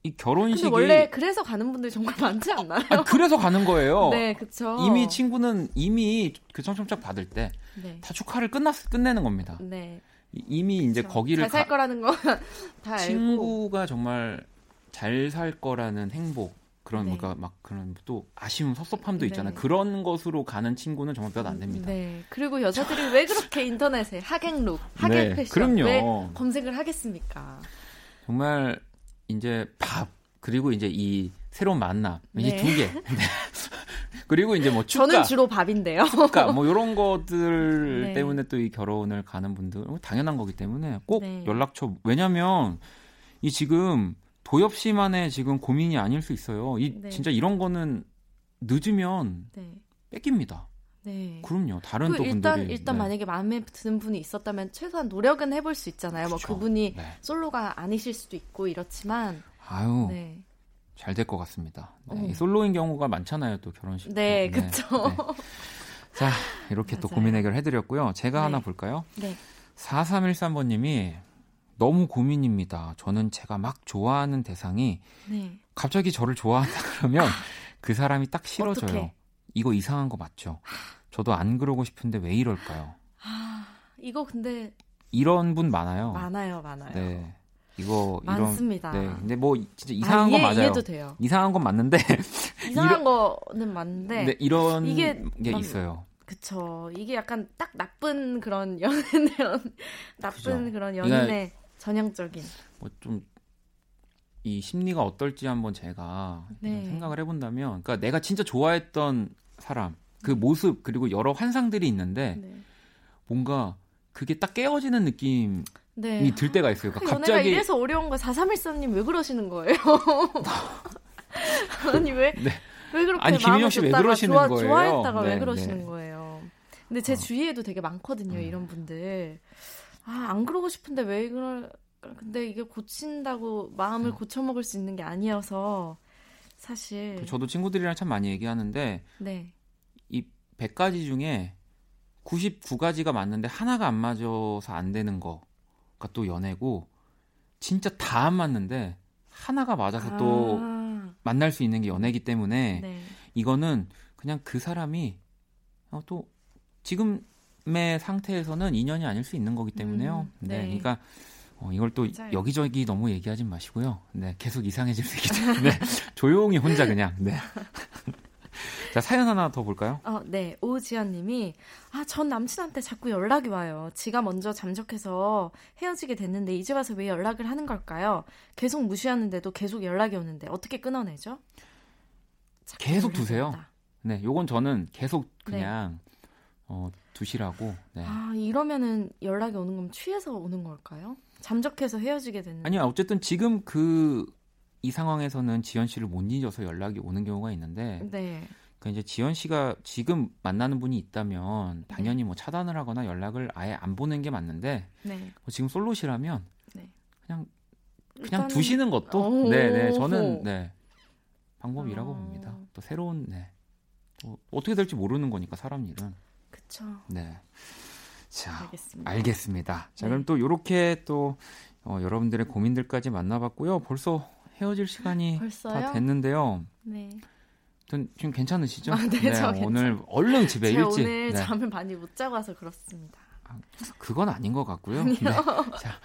이 결혼식이 원래 그래서 가는 분들이 정말 많지 않나요? 아, 그래서 가는 거예요. 네, 그렇죠. 이미 친구는 이미 그 청첩장 받을 때다 네. 축하를 끝났 끝내는 겁니다. 네. 이미 이제. 거기를 잘 살 거라는 거 다 친구가 알고. 정말 잘 살 거라는 행복 그런 네. 뭔가 막 그런 또 아쉬움 섭섭함도 있잖아요. 네. 그런 것으로 가는 친구는 정말 몇 안 됩니다. 네. 그리고 여자들이 왜 그렇게 인터넷에 하객룩, 하객 네. 패션 그럼요. 왜 검색을 하겠습니까? 정말 이제 밥 그리고 이제 이 새로운 만남 네. 이두 개. 네. 그리고 이제 뭐 축가 저는 주로 밥인데요. 축가 뭐 이런 것들 네. 때문에 또 이 결혼을 가는 분들 당연한 거기 때문에 꼭 네. 연락처 왜냐면 이 지금 도엽 씨만의 지금 고민이 아닐 수 있어요. 이 네. 진짜 이런 거는 늦으면 네. 뺏깁니다. 네. 그럼요. 다른 또 일단, 분들이 일단 네. 만약에 마음에 드는 분이 있었다면 최소한 노력은 해볼 수 있잖아요. 뭐 그쵸. 뭐 그분이 네. 솔로가 아니실 수도 있고 이렇지만. 아유. 네. 잘될 것 같습니다. 네. 어. 솔로인 경우가 많잖아요. 또 결혼식. 네, 그렇죠. 자, 이렇게 또 고민 해결 해드렸고요. 제가 하나 볼까요? 네. 4313번님이 너무 고민입니다. 저는 제가 막 좋아하는 대상이 네. 갑자기 저를 좋아한다 그러면 그 사람이 딱 싫어져요. 어떡해. 이거 이상한 거 맞죠? 저도 안 그러고 싶은데 왜 이럴까요? 아, 이거 근데 이런 분 많아요. 많아요, 많아요. 네. 이거 많습니다. 이런 네. 근데 뭐 진짜 이상한 아, 이해, 건 맞아요. 이해도 돼요. 이상한 건 맞는데 이상한 이러, 거는 맞는데 네, 이런 이게 게 난, 있어요. 그쵸. 이게 약간 딱 나쁜 그런 연애 나쁜 그죠. 그런 연인의 전형적인 뭐 좀 이 심리가 어떨지 한번 제가 네. 생각을 해본다면, 그러니까 내가 진짜 좋아했던 사람, 그 음. 모습 그리고 여러 환상들이 있는데 네. 뭔가 그게 딱 깨어지는 느낌이 네. 들 때가 있어요. 그러니까 갑자기 이래서 어려운 거 4313님 왜 그러시는 거예요? 아니 왜? 네. 왜 그렇게 아니 김인영 씨왜 그러시는 좋아, 거예요? 좋아했다가 네, 왜 그러시는 네. 거예요? 근데 제 어. 주위에도 되게 많거든요, 음. 이런 분들. 아, 안 그러고 싶은데 왜 그럴 근데 이게 고친다고 마음을 음. 고쳐 먹을 수 있는 게 아니어서 사실 그 저도 친구들이랑 참 많이 얘기하는데 네. 이 100가지 중에 99가지가 맞는데 하나가 안 맞아서 안 되는 거가 또 연애고 진짜 다 안 맞는데 하나가 맞아서 아. 또 만날 수 있는 게 연애기 때문에 네. 이거는 그냥 그 사람이 어, 또 지금의 상태에서는 인연이 아닐 수 있는 거기 때문에요. 음, 네. 네. 그러니까 어, 이걸 또 맞아요. 여기저기 너무 얘기하지 마시고요. 네, 계속 이상해질 수 있기 때문에 조용히 혼자 그냥. 네. 자, 사연 하나 더 볼까요? 어, 네. 오지연 님이 아, 전 남친한테 자꾸 연락이 와요. 지가 먼저 잠적해서 헤어지게 됐는데 이제 와서 왜 연락을 하는 걸까요? 계속 무시하는데도 계속 연락이 오는데 어떻게 끊어내죠? 계속 두세요. 네, 요건 저는 계속 그냥 네. 어, 두시라고. 네. 아, 이러면은 연락이 오는 건 취해서 오는 걸까요? 잠적해서 헤어지게 되는. 아니요, 어쨌든 지금 그 이 상황에서는 지연 씨를 못 잊어서 연락이 오는 경우가 있는데. 네. 그 이제 지연 씨가 지금 만나는 분이 있다면 당연히 네. 뭐 차단을 하거나 연락을 아예 안 보는 게 맞는데 네. 뭐 지금 솔로시라면 네. 그냥 그냥 일단은... 두시는 것도 네네 네, 저는 네 방법이라고 어... 봅니다. 또 새로운 네 또 어떻게 될지 모르는 거니까 사람 일은 그렇죠. 네. 자, 알겠습니다. 알겠습니다. 자, 네. 그럼 또 이렇게 또 어, 여러분들의 고민들까지 만나봤고요. 벌써 헤어질 시간이 벌써요? 다 됐는데요. 네. 지금 괜찮으시죠? 아, 네, 네 오늘 얼른 집에 일찍. 오늘 네. 잠을 많이 못 자고 와서 그렇습니다. 아, 그건 아닌 것 같고요. 네. 자,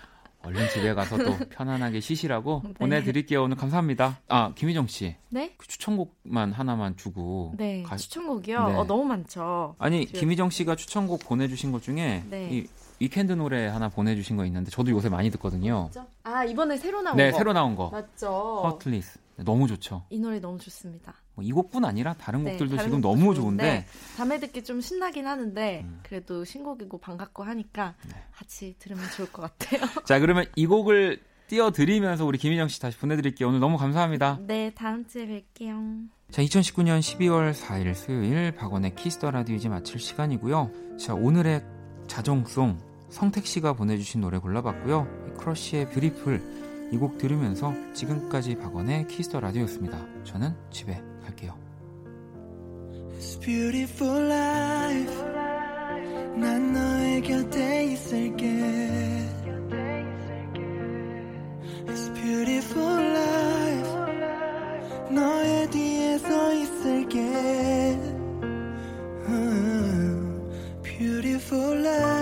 얼른 집에 가서 또 편안하게 쉬시라고 네. 보내드릴게요. 오늘 감사합니다. 아 김희정 씨. 네? 그 추천곡만 하나만 주고. 네. 가... 추천곡이요. 네. 어, 너무 많죠. 아니 지금... 김희정 씨가 추천곡 보내주신 것 중에 네. 이 위켄드 노래 하나 보내주신 거 있는데 저도 요새 많이 듣거든요. 맞죠? 아 이번에 새로 나온 네, 거. 네, 새로 나온 거. 맞죠. 허틀리스. 너무 좋죠. 이 노래 너무 좋습니다. 뭐 이 곡뿐 아니라 다른 네, 곡들도 지금 너무 좋은데 밤에 듣기 좀 신나긴 하는데 음. 그래도 신곡이고 반갑고 하니까 네. 같이 들으면 좋을 것 같아요. 자 그러면 이 곡을 띄워드리면서 우리 김희정 씨 다시 보내드릴게요. 오늘 너무 감사합니다. 네, 다음 주에 뵐게요. 자, 2019년 12월 4일 수요일 박원의 Kiss the Radio 이제 마칠 시간이고요. 자, 오늘의 자정송 성택 씨가 보내주신 노래 골라봤고요. 크러쉬의 Beautiful 이 곡 들으면서 지금까지 박원의 Kiss the Radio였습니다. 저는 집에 갈게요. It's beautiful life. 난 너의 곁에 있을게. It's beautiful life. 너의 뒤에 서 있을게. beautiful life.